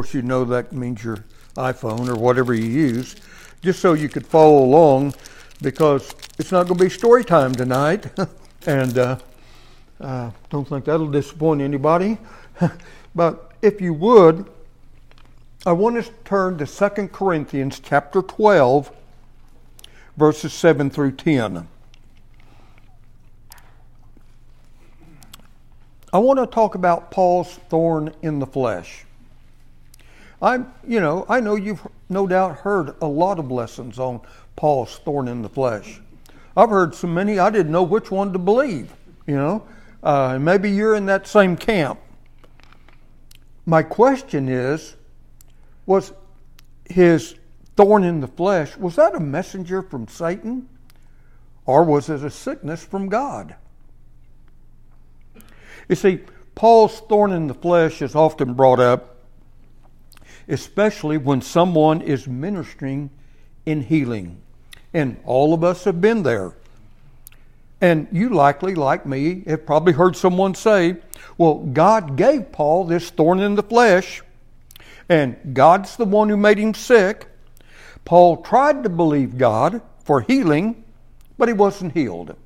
course, you know that means your iPhone or whatever you use, just so you could follow along because it's not going to be story time tonight. and uh, uh, don't think that'll disappoint anybody. but if you would, I want us to turn to 2 Corinthians chapter 12, verses 7 through 10. I want to talk about Paul's thorn in the flesh. I'm, you know, I know you've no doubt heard a lot of lessons on Paul's thorn in the flesh. I've heard so many I didn't know which one to believe. You know, uh, maybe you're in that same camp. My question is, was his thorn in the flesh was that a messenger from Satan, or was it a sickness from God? You see, Paul's thorn in the flesh is often brought up especially when someone is ministering in healing. And all of us have been there. And you likely, like me, have probably heard someone say, Well, God gave Paul this thorn in the flesh, and God's the one who made him sick. Paul tried to believe God for healing, but he wasn't healed.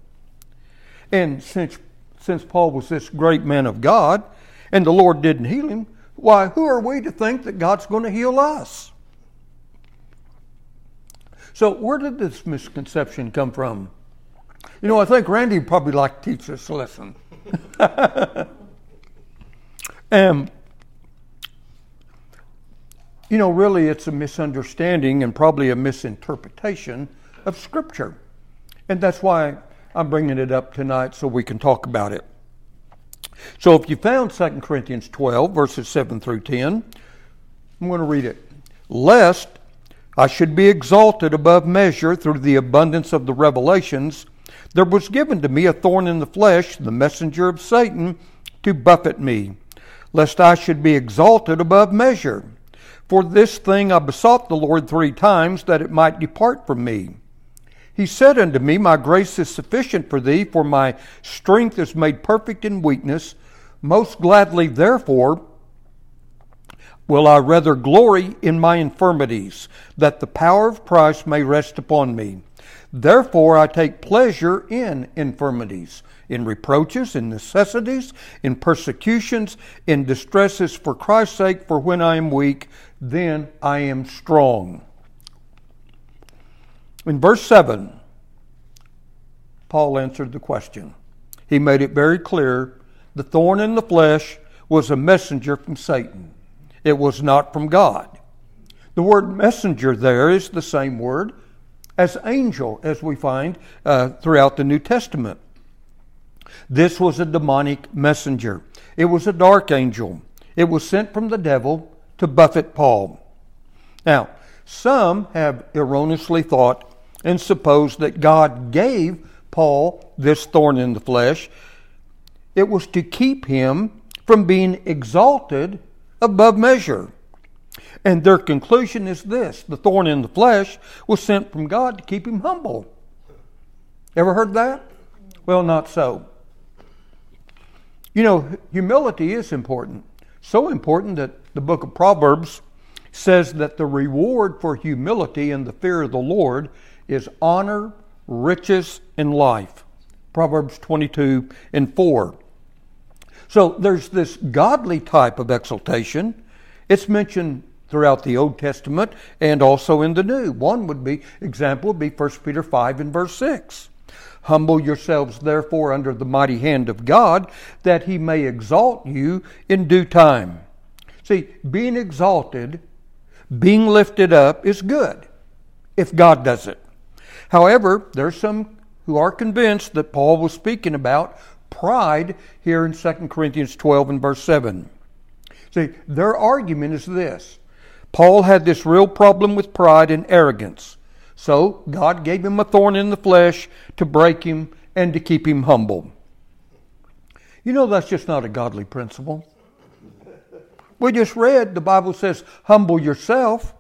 And since, since Paul was this great man of God, and the Lord didn't heal him, why, who are we to think that God's going to heal us? So, where did this misconception come from? You know, I think Randy probably like to teach this lesson. and, you know, really, it's a misunderstanding and probably a misinterpretation of Scripture. And that's why I'm bringing it up tonight so we can talk about it. So if you found 2 Corinthians 12, verses 7 through 10, I'm going to read it. Lest I should be exalted above measure through the abundance of the revelations, there was given to me a thorn in the flesh, the messenger of Satan, to buffet me, lest I should be exalted above measure. For this thing I besought the Lord three times that it might depart from me. He said unto me, My grace is sufficient for thee, for my strength is made perfect in weakness. Most gladly, therefore, will I rather glory in my infirmities, that the power of Christ may rest upon me. Therefore, I take pleasure in infirmities, in reproaches, in necessities, in persecutions, in distresses for Christ's sake, for when I am weak, then I am strong. In verse 7, Paul answered the question. He made it very clear the thorn in the flesh was a messenger from Satan, it was not from God. The word messenger there is the same word as angel, as we find uh, throughout the New Testament. This was a demonic messenger. It was a dark angel. It was sent from the devil to buffet Paul. Now, some have erroneously thought and suppose that God gave Paul this thorn in the flesh, it was to keep him from being exalted above measure. And their conclusion is this the thorn in the flesh was sent from God to keep him humble. Ever heard that? Well, not so. You know, humility is important. So important that the book of Proverbs says that the reward for humility and the fear of the Lord is honor, riches, and life. Proverbs 22 and 4. So there's this godly type of exaltation. It's mentioned throughout the Old Testament and also in the New. One would be example would be 1 Peter 5 and verse 6. Humble yourselves therefore under the mighty hand of God that he may exalt you in due time. See, being exalted, being lifted up is good if God does it. However, there's some who are convinced that Paul was speaking about pride here in 2 Corinthians 12 and verse 7. See, their argument is this Paul had this real problem with pride and arrogance. So God gave him a thorn in the flesh to break him and to keep him humble. You know, that's just not a godly principle. We just read the Bible says, humble yourself.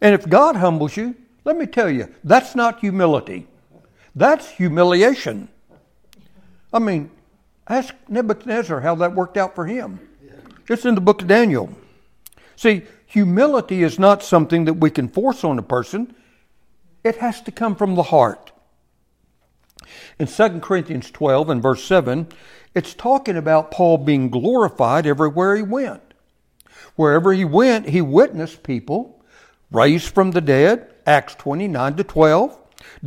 And if God humbles you, let me tell you, that's not humility. That's humiliation. I mean, ask Nebuchadnezzar how that worked out for him. It's in the book of Daniel. See, humility is not something that we can force on a person, it has to come from the heart. In 2 Corinthians 12 and verse 7, it's talking about Paul being glorified everywhere he went. Wherever he went, he witnessed people raised from the dead, Acts 29 to 12.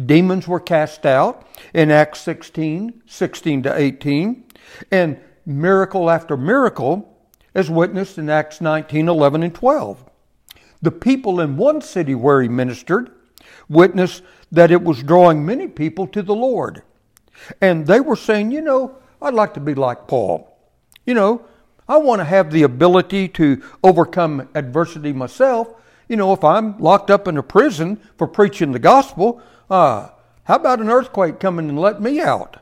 Demons were cast out in Acts 16, 16 to 18. And miracle after miracle as witnessed in Acts 19, 11, and 12. The people in one city where he ministered witnessed that it was drawing many people to the Lord. And they were saying, you know, I'd like to be like Paul. You know, I want to have the ability to overcome adversity myself. You know, if I'm locked up in a prison for preaching the gospel, uh, how about an earthquake coming and let me out?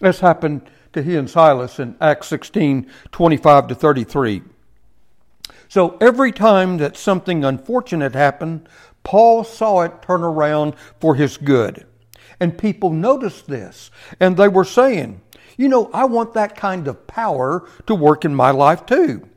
This happened to he and Silas in Acts 16 25 to 33. So every time that something unfortunate happened, Paul saw it turn around for his good. And people noticed this, and they were saying, You know, I want that kind of power to work in my life too.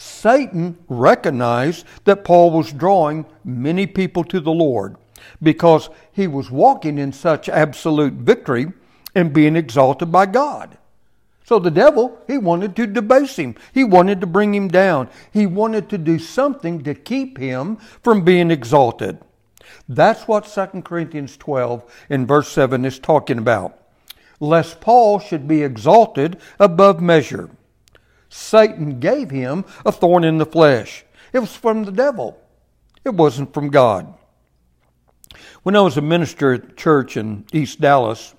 Satan recognized that Paul was drawing many people to the Lord because he was walking in such absolute victory and being exalted by God. So the devil, he wanted to debase him. He wanted to bring him down. He wanted to do something to keep him from being exalted. That's what 2 Corinthians 12 in verse 7 is talking about. Lest Paul should be exalted above measure. Satan gave him a thorn in the flesh. It was from the devil. It wasn't from God. When I was a minister at church in East Dallas,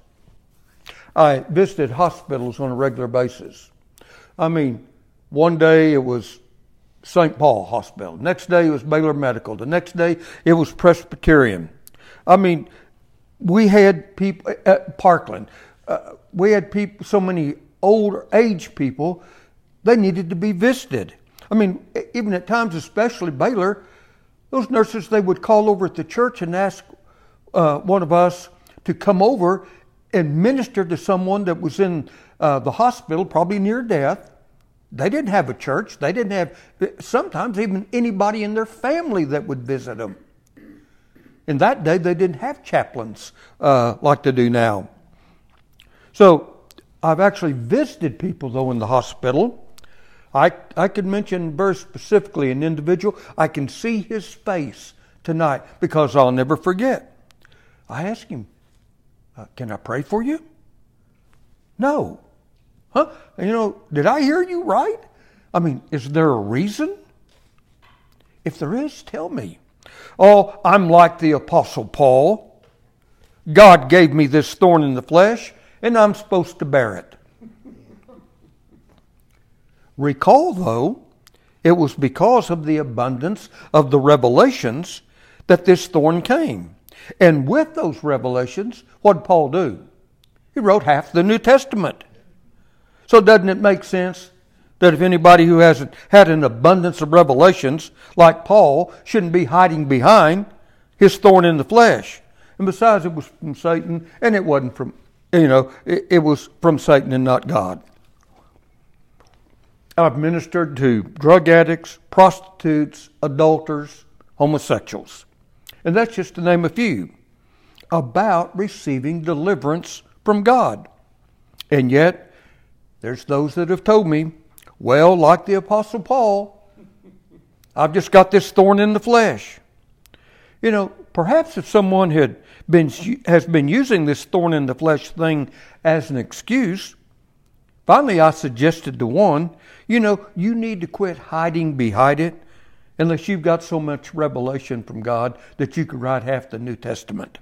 I visited hospitals on a regular basis. I mean, one day it was St. Paul Hospital. Next day it was Baylor Medical. The next day it was Presbyterian. I mean, we had people at Parkland. Uh, we had people, so many older age people, they needed to be visited. I mean, even at times, especially Baylor, those nurses they would call over at the church and ask uh, one of us to come over and minister to someone that was in uh, the hospital, probably near death. They didn't have a church. They didn't have, sometimes even anybody in their family that would visit them. In that day, they didn't have chaplains uh, like they do now. So I've actually visited people, though, in the hospital. I, I could mention very specifically an individual. I can see his face tonight because I'll never forget. I asked him, uh, Can I pray for you? No. Huh? You know, did I hear you right? I mean, is there a reason? If there is, tell me. Oh, I'm like the Apostle Paul. God gave me this thorn in the flesh, and I'm supposed to bear it. Recall, though, it was because of the abundance of the revelations that this thorn came. And with those revelations, what did Paul do? He wrote half the New Testament. So doesn't it make sense that if anybody who hasn't had an abundance of revelations like Paul shouldn't be hiding behind his thorn in the flesh? And besides, it was from Satan, and it wasn't from, you know, it, it was from Satan and not God. I've ministered to drug addicts, prostitutes, adulterers, homosexuals. And that's just to name a few about receiving deliverance from God. And yet, there's those that have told me, well, like the Apostle Paul, I've just got this thorn in the flesh. You know, perhaps if someone had been has been using this thorn in the flesh thing as an excuse, finally I suggested to one, you know, you need to quit hiding behind it unless you've got so much revelation from God that you could write half the New Testament.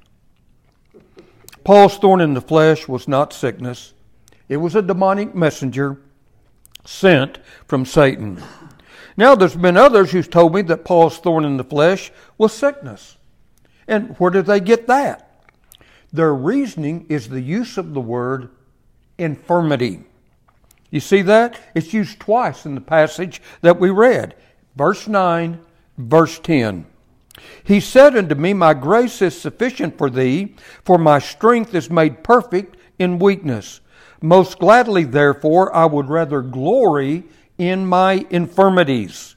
Paul's thorn in the flesh was not sickness, it was a demonic messenger sent from Satan. Now, there's been others who've told me that Paul's thorn in the flesh was sickness. And where did they get that? Their reasoning is the use of the word infirmity. You see that? It's used twice in the passage that we read. Verse 9, verse 10. He said unto me, My grace is sufficient for thee, for my strength is made perfect in weakness. Most gladly, therefore, I would rather glory in my infirmities,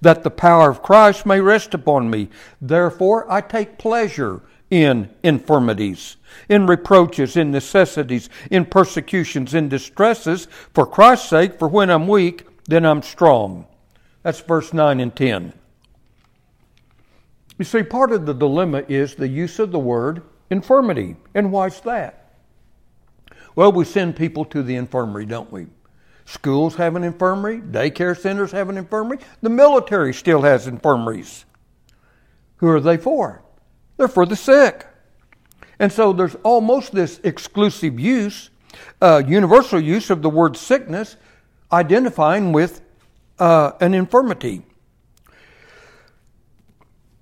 that the power of Christ may rest upon me. Therefore, I take pleasure in infirmities, in reproaches, in necessities, in persecutions, in distresses, for Christ's sake, for when I'm weak, then I'm strong. That's verse 9 and 10. You see, part of the dilemma is the use of the word infirmity. And why's that? Well, we send people to the infirmary, don't we? Schools have an infirmary, daycare centers have an infirmary, the military still has infirmaries. Who are they for? They're for the sick. And so there's almost this exclusive use, uh, universal use of the word sickness, identifying with uh, an infirmity.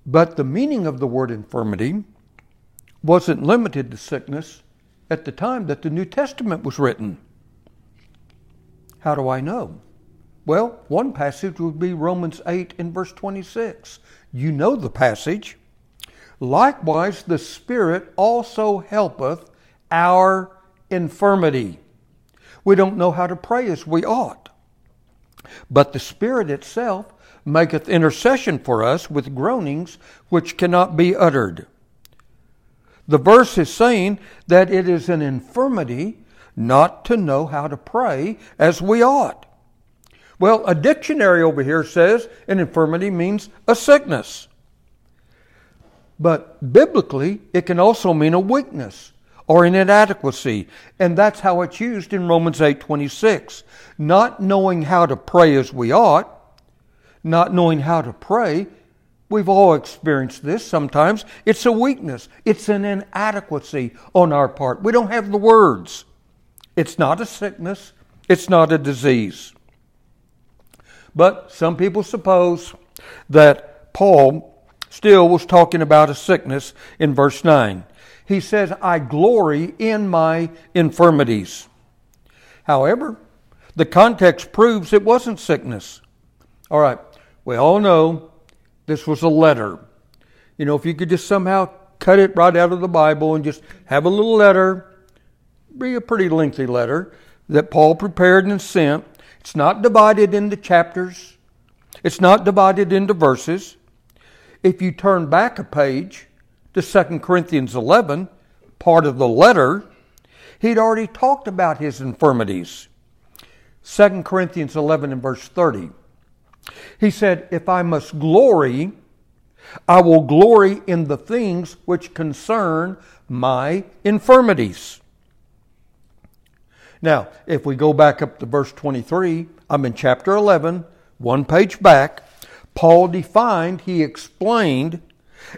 But the meaning of the word infirmity wasn't limited to sickness at the time that the New Testament was written. How do I know? Well, one passage would be Romans 8 and verse 26. You know the passage. Likewise, the Spirit also helpeth our infirmity. We don't know how to pray as we ought. But the Spirit itself maketh intercession for us with groanings which cannot be uttered. The verse is saying that it is an infirmity not to know how to pray as we ought. Well, a dictionary over here says an infirmity means a sickness. But biblically, it can also mean a weakness or an inadequacy, and that's how it's used in Romans 8:26. Not knowing how to pray as we ought, not knowing how to pray, we've all experienced this sometimes. It's a weakness. It's an inadequacy on our part. We don't have the words. It's not a sickness, it's not a disease. But some people suppose that Paul still was talking about a sickness in verse 9. He says, I glory in my infirmities. However, the context proves it wasn't sickness. All right, we all know this was a letter. You know, if you could just somehow cut it right out of the Bible and just have a little letter, be a pretty lengthy letter that Paul prepared and sent. It's not divided into chapters, it's not divided into verses. If you turn back a page to 2 Corinthians 11, part of the letter, he'd already talked about his infirmities. 2 Corinthians 11 and verse 30. He said, If I must glory, I will glory in the things which concern my infirmities. Now, if we go back up to verse 23, I'm in chapter 11, one page back. Paul defined, he explained,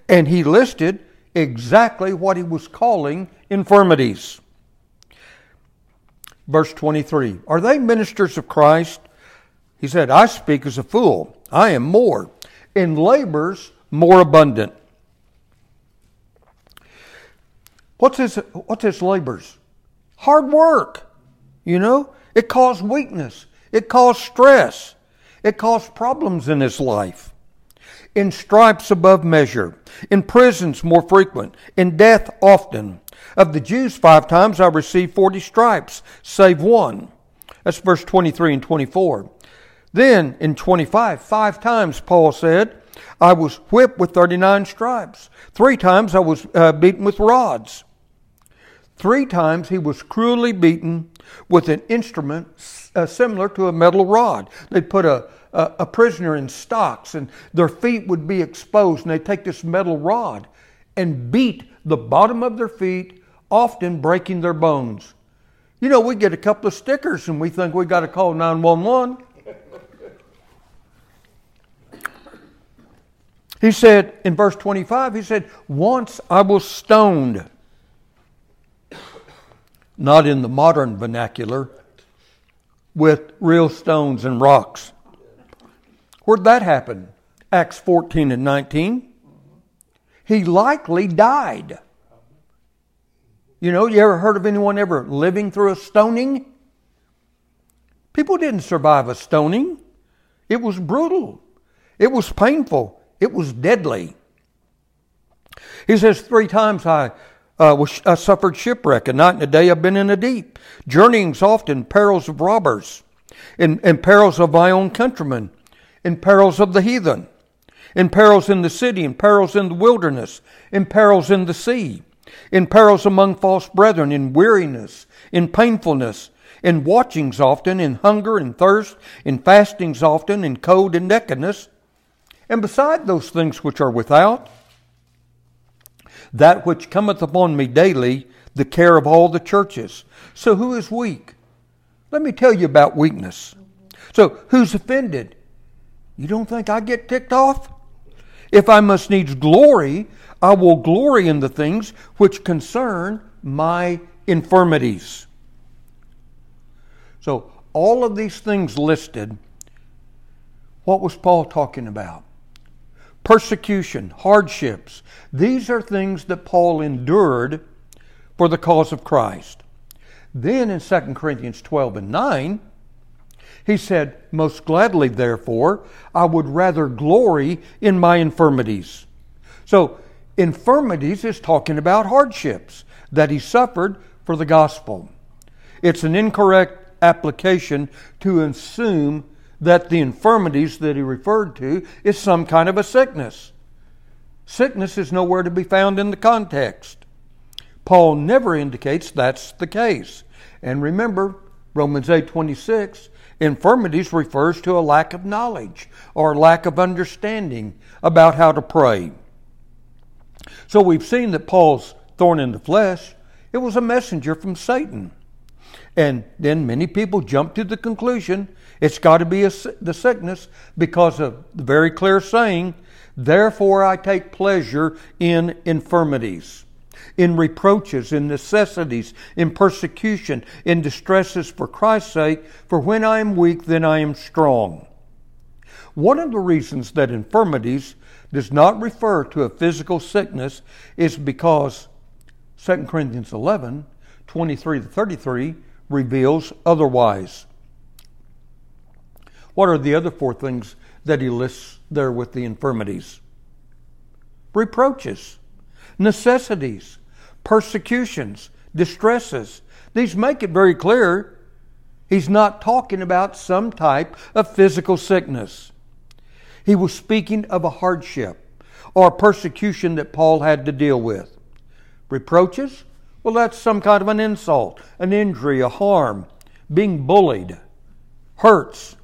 and he listed exactly what he was calling infirmities. Verse 23 Are they ministers of Christ? He said, I speak as a fool. I am more. In labors, more abundant. What's his, what's his labors? Hard work. You know, it caused weakness, it caused stress, it caused problems in his life. In stripes above measure, in prisons more frequent, in death often. Of the Jews, five times I received 40 stripes, save one. That's verse 23 and 24. Then in 25, five times Paul said, I was whipped with 39 stripes. Three times I was uh, beaten with rods. Three times he was cruelly beaten with an instrument uh, similar to a metal rod. They'd put a, a, a prisoner in stocks and their feet would be exposed, and they'd take this metal rod and beat the bottom of their feet, often breaking their bones. You know, we get a couple of stickers and we think we got to call 911. He said in verse 25, he said, Once I was stoned not in the modern vernacular, with real stones and rocks. Where'd that happen? Acts 14 and 19. He likely died. You know, you ever heard of anyone ever living through a stoning? People didn't survive a stoning. It was brutal. It was painful. It was deadly. He says, Three times I uh, was, I suffered shipwreck. A night and a day I've been in the deep. Journeyings often, perils of robbers, in, and perils of my own countrymen, in perils of the heathen, in perils in the city, in perils in the wilderness, in perils in the sea, in perils among false brethren, in weariness, in painfulness, in watchings often, in hunger and thirst, in fastings often, in cold and nakedness, and beside those things which are without, that which cometh upon me daily, the care of all the churches. So who is weak? Let me tell you about weakness. So who's offended? You don't think I get ticked off? If I must needs glory, I will glory in the things which concern my infirmities. So, all of these things listed, what was Paul talking about? Persecution, hardships. These are things that Paul endured for the cause of Christ. Then in 2 Corinthians 12 and 9, he said, Most gladly, therefore, I would rather glory in my infirmities. So, infirmities is talking about hardships that he suffered for the gospel. It's an incorrect application to assume that the infirmities that he referred to is some kind of a sickness. Sickness is nowhere to be found in the context. Paul never indicates that's the case. And remember, Romans 8:26, infirmities refers to a lack of knowledge or lack of understanding about how to pray. So we've seen that Paul's thorn in the flesh, it was a messenger from Satan. And then many people jump to the conclusion it's got to be a, the sickness because of the very clear saying, Therefore I take pleasure in infirmities, in reproaches, in necessities, in persecution, in distresses for Christ's sake, for when I am weak, then I am strong. One of the reasons that infirmities does not refer to a physical sickness is because 2 Corinthians 11, 23 to 33 reveals otherwise. What are the other four things that he lists there with the infirmities? Reproaches, necessities, persecutions, distresses. These make it very clear he's not talking about some type of physical sickness. He was speaking of a hardship or persecution that Paul had to deal with. Reproaches? Well, that's some kind of an insult, an injury, a harm, being bullied, hurts.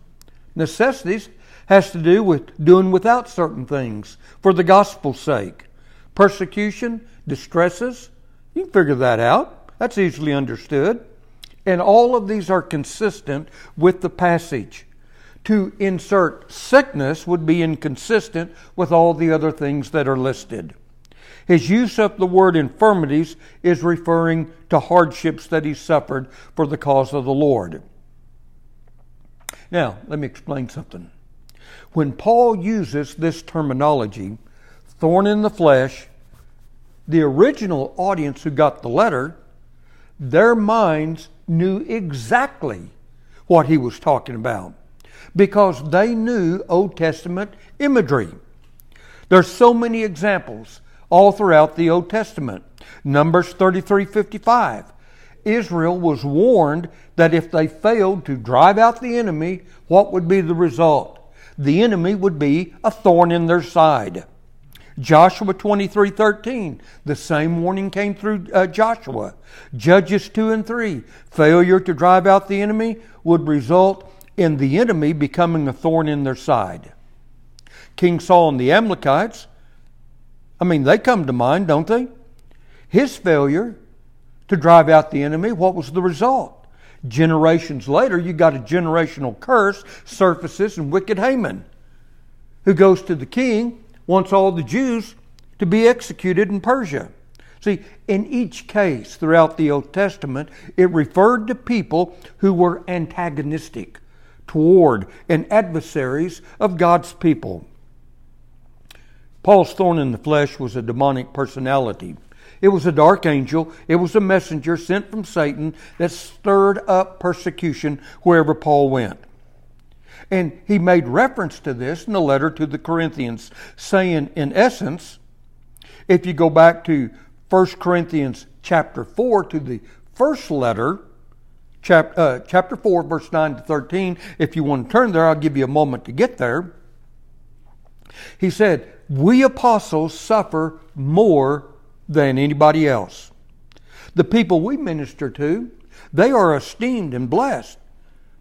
Necessities has to do with doing without certain things for the gospel's sake. Persecution, distresses, you can figure that out. That's easily understood. And all of these are consistent with the passage. To insert sickness would be inconsistent with all the other things that are listed. His use of the word infirmities is referring to hardships that he suffered for the cause of the Lord. Now, let me explain something. When Paul uses this terminology, thorn in the flesh, the original audience who got the letter, their minds knew exactly what he was talking about because they knew Old Testament imagery. There's so many examples all throughout the Old Testament. Numbers 33 55. Israel was warned that if they failed to drive out the enemy, what would be the result? The enemy would be a thorn in their side. Joshua 23 13, the same warning came through uh, Joshua. Judges 2 and 3, failure to drive out the enemy would result in the enemy becoming a thorn in their side. King Saul and the Amalekites, I mean, they come to mind, don't they? His failure to drive out the enemy, what was the result? Generations later, you got a generational curse surfaces in wicked Haman, who goes to the king, wants all the Jews to be executed in Persia. See, in each case throughout the Old Testament, it referred to people who were antagonistic toward and adversaries of God's people. Paul's thorn in the flesh was a demonic personality. It was a dark angel. It was a messenger sent from Satan that stirred up persecution wherever Paul went. And he made reference to this in the letter to the Corinthians, saying, in essence, if you go back to 1 Corinthians chapter 4 to the first letter, chapter, uh, chapter 4, verse 9 to 13, if you want to turn there, I'll give you a moment to get there. He said, We apostles suffer more than anybody else. The people we minister to, they are esteemed and blessed.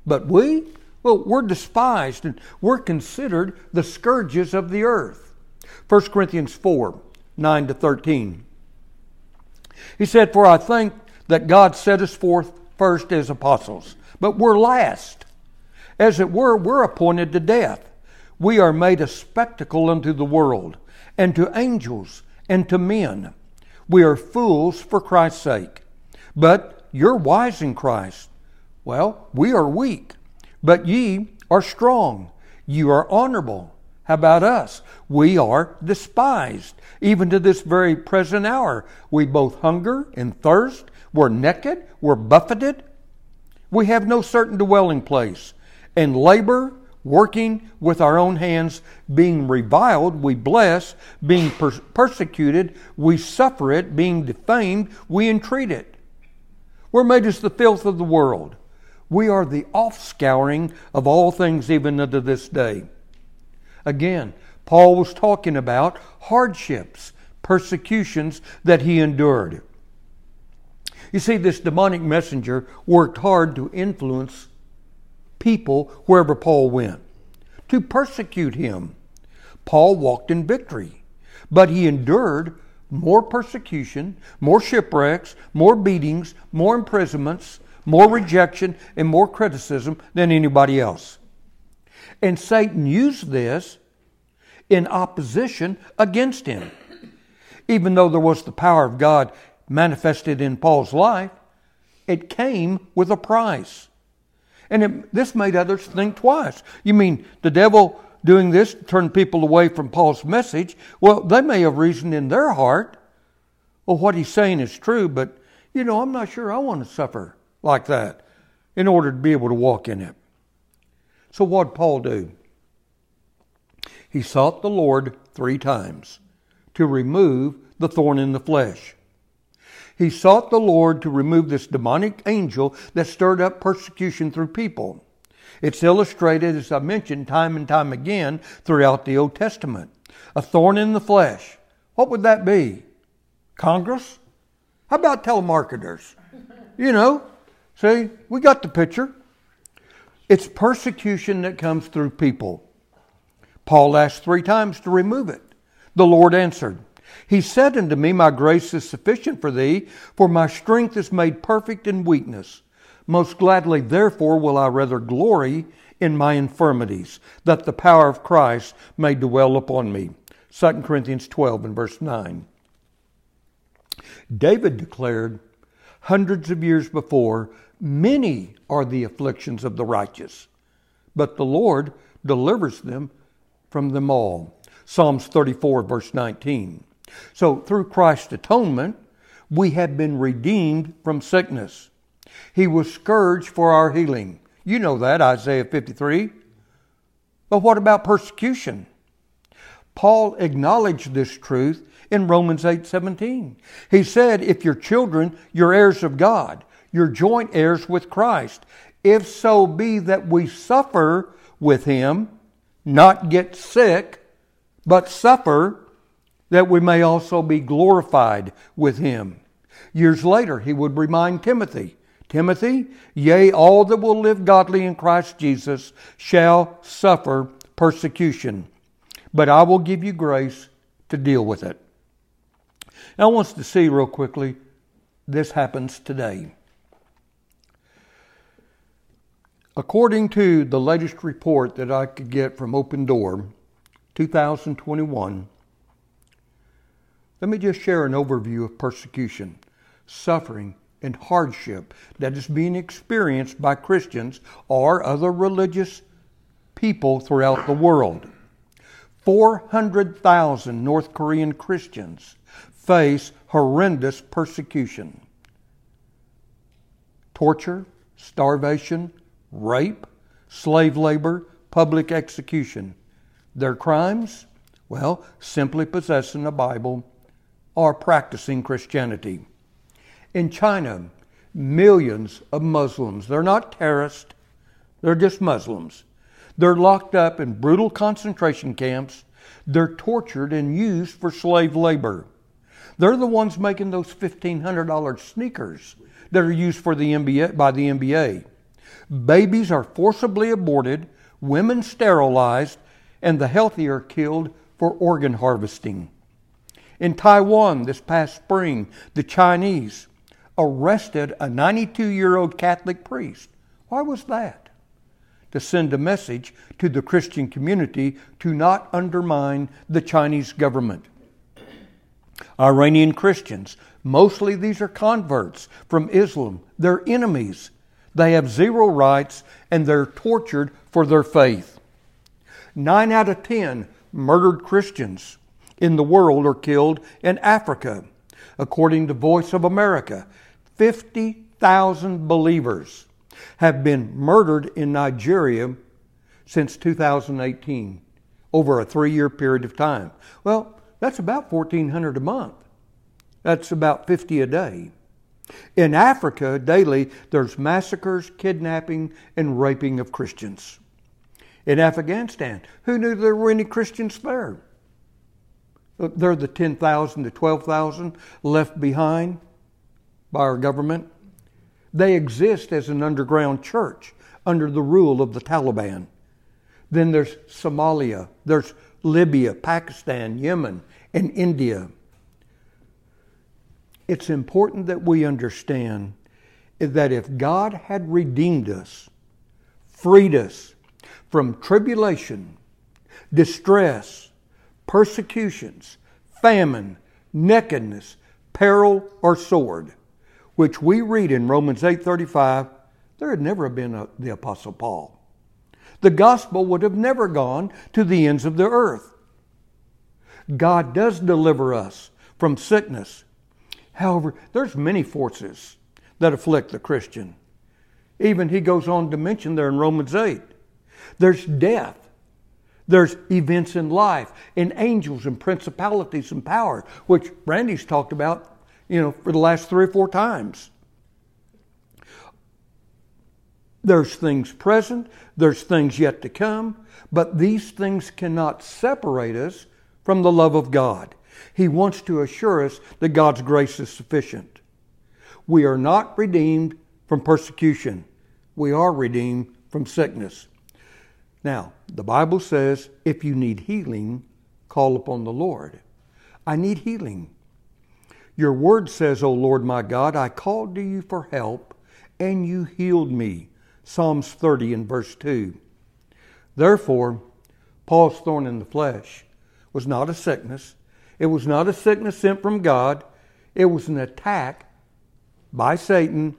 But we, well, we're despised and we're considered the scourges of the earth. 1 Corinthians 4 9 to 13. He said, For I think that God set us forth first as apostles, but we're last. As it were, we're appointed to death. We are made a spectacle unto the world, and to angels, and to men. We are fools for Christ's sake. But you're wise in Christ. Well, we are weak, but ye are strong. You are honorable. How about us? We are despised. Even to this very present hour, we both hunger and thirst. We're naked. We're buffeted. We have no certain dwelling place. And labor, working with our own hands, being reviled, we bless. Being per- persecuted, we suffer it. Being defamed, we entreat it. We're made as the filth of the world. We are the offscouring of all things even unto this day. Again, Paul was talking about hardships, persecutions that he endured. You see, this demonic messenger worked hard to influence people wherever Paul went, to persecute him. Paul walked in victory, but he endured more persecution, more shipwrecks, more beatings, more imprisonments, more rejection, and more criticism than anybody else. And Satan used this in opposition against him. Even though there was the power of God manifested in Paul's life, it came with a price. And it, this made others think twice. You mean the devil doing this turned people away from Paul's message? Well, they may have reasoned in their heart, well, what he's saying is true, but, you know, I'm not sure I want to suffer like that in order to be able to walk in it. So, what did Paul do? He sought the Lord three times to remove the thorn in the flesh. He sought the Lord to remove this demonic angel that stirred up persecution through people. It's illustrated, as I mentioned, time and time again throughout the Old Testament. A thorn in the flesh. What would that be? Congress? How about telemarketers? You know, see, we got the picture. It's persecution that comes through people. Paul asked three times to remove it. The Lord answered, he said unto me, My grace is sufficient for thee, for my strength is made perfect in weakness. Most gladly, therefore, will I rather glory in my infirmities, that the power of Christ may dwell upon me. 2 Corinthians 12 and verse 9. David declared hundreds of years before, Many are the afflictions of the righteous, but the Lord delivers them from them all. Psalms 34, verse 19. So, through Christ's atonement, we have been redeemed from sickness. He was scourged for our healing. You know that, Isaiah 53. But what about persecution? Paul acknowledged this truth in Romans 8:17. He said, "If your children, you're heirs of God, you're joint heirs with Christ, if so be that we suffer with him, not get sick, but suffer that we may also be glorified with him. Years later, he would remind Timothy Timothy, yea, all that will live godly in Christ Jesus shall suffer persecution, but I will give you grace to deal with it. Now, I want us to see real quickly this happens today. According to the latest report that I could get from Open Door, 2021, let me just share an overview of persecution, suffering, and hardship that is being experienced by Christians or other religious people throughout the world. 400,000 North Korean Christians face horrendous persecution torture, starvation, rape, slave labor, public execution. Their crimes? Well, simply possessing a Bible are practicing Christianity. In China, millions of Muslims, they're not terrorists, they're just Muslims. They're locked up in brutal concentration camps They're tortured and used for slave labor. They're the ones making those $1,500 sneakers that are used for the NBA, by the NBA. Babies are forcibly aborted, women sterilized, and the healthy are killed for organ harvesting. In Taiwan this past spring, the Chinese arrested a 92 year old Catholic priest. Why was that? To send a message to the Christian community to not undermine the Chinese government. Iranian Christians, mostly these are converts from Islam, they're enemies. They have zero rights and they're tortured for their faith. Nine out of ten murdered Christians in the world are killed in Africa. According to Voice of America, 50,000 believers have been murdered in Nigeria since 2018, over a three year period of time. Well, that's about 1,400 a month. That's about 50 a day. In Africa, daily, there's massacres, kidnapping, and raping of Christians. In Afghanistan, who knew there were any Christians there? They're the 10,000 to 12,000 left behind by our government. They exist as an underground church under the rule of the Taliban. Then there's Somalia, there's Libya, Pakistan, Yemen, and India. It's important that we understand that if God had redeemed us, freed us from tribulation, distress, persecutions, famine, nakedness, peril, or sword, which we read in Romans 8:35, there had never been a, the apostle Paul. The gospel would have never gone to the ends of the earth. God does deliver us from sickness. However, there's many forces that afflict the Christian. Even he goes on to mention there in Romans 8. There's death. There's events in life, and angels and principalities and power, which Randy's talked about, you know, for the last three or four times. There's things present, there's things yet to come, but these things cannot separate us from the love of God. He wants to assure us that God's grace is sufficient. We are not redeemed from persecution, we are redeemed from sickness. Now, the Bible says if you need healing, call upon the Lord. I need healing. Your word says, O Lord my God, I called to you for help, and you healed me. Psalms 30 and verse 2. Therefore, Paul's thorn in the flesh was not a sickness. It was not a sickness sent from God. It was an attack by Satan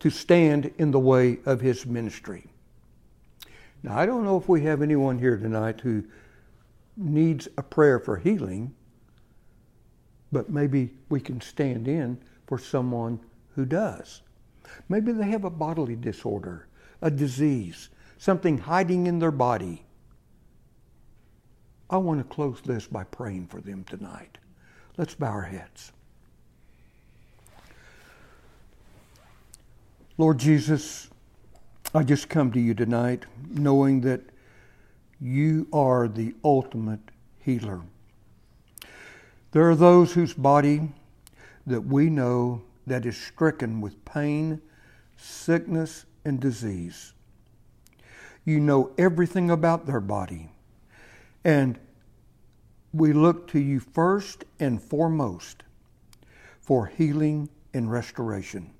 to stand in the way of his ministry. Now, I don't know if we have anyone here tonight who needs a prayer for healing, but maybe we can stand in for someone who does. Maybe they have a bodily disorder, a disease, something hiding in their body. I want to close this by praying for them tonight. Let's bow our heads. Lord Jesus, I just come to you tonight knowing that you are the ultimate healer. There are those whose body that we know that is stricken with pain, sickness, and disease. You know everything about their body. And we look to you first and foremost for healing and restoration.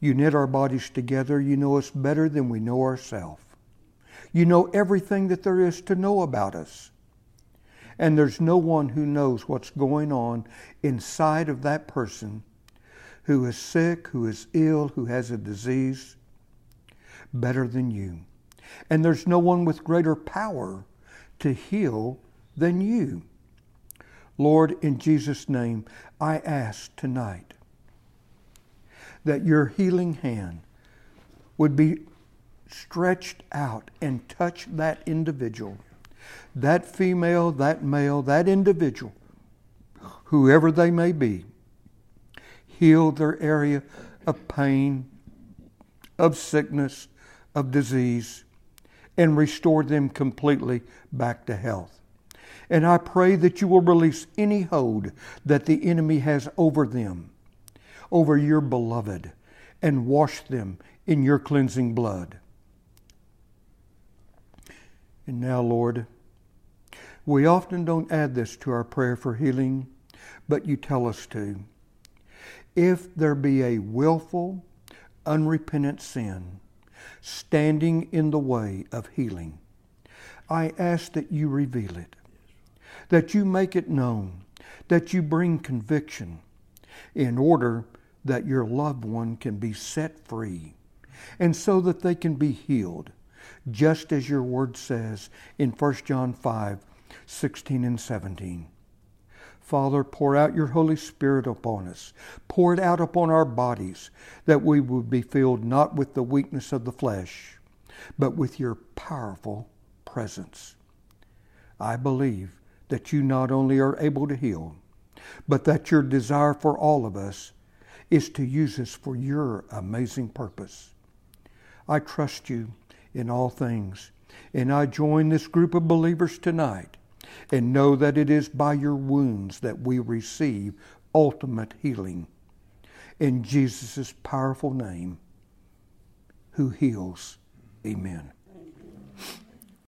You knit our bodies together. You know us better than we know ourselves. You know everything that there is to know about us. And there's no one who knows what's going on inside of that person who is sick, who is ill, who has a disease better than you. And there's no one with greater power to heal than you. Lord, in Jesus' name, I ask tonight that your healing hand would be stretched out and touch that individual, that female, that male, that individual, whoever they may be. Heal their area of pain, of sickness, of disease, and restore them completely back to health. And I pray that you will release any hold that the enemy has over them, over your beloved, and wash them in your cleansing blood. And now, Lord, we often don't add this to our prayer for healing, but you tell us to. If there be a willful, unrepentant sin standing in the way of healing, I ask that you reveal it, that you make it known, that you bring conviction in order that your loved one can be set free and so that they can be healed, just as your word says in 1 John 5 16 and 17. Father, pour out your Holy Spirit upon us. Pour it out upon our bodies, that we would be filled not with the weakness of the flesh, but with your powerful presence. I believe that you not only are able to heal, but that your desire for all of us is to use us for your amazing purpose. I trust you in all things, and I join this group of believers tonight and know that it is by your wounds that we receive ultimate healing. In Jesus' powerful name, who heals. Amen.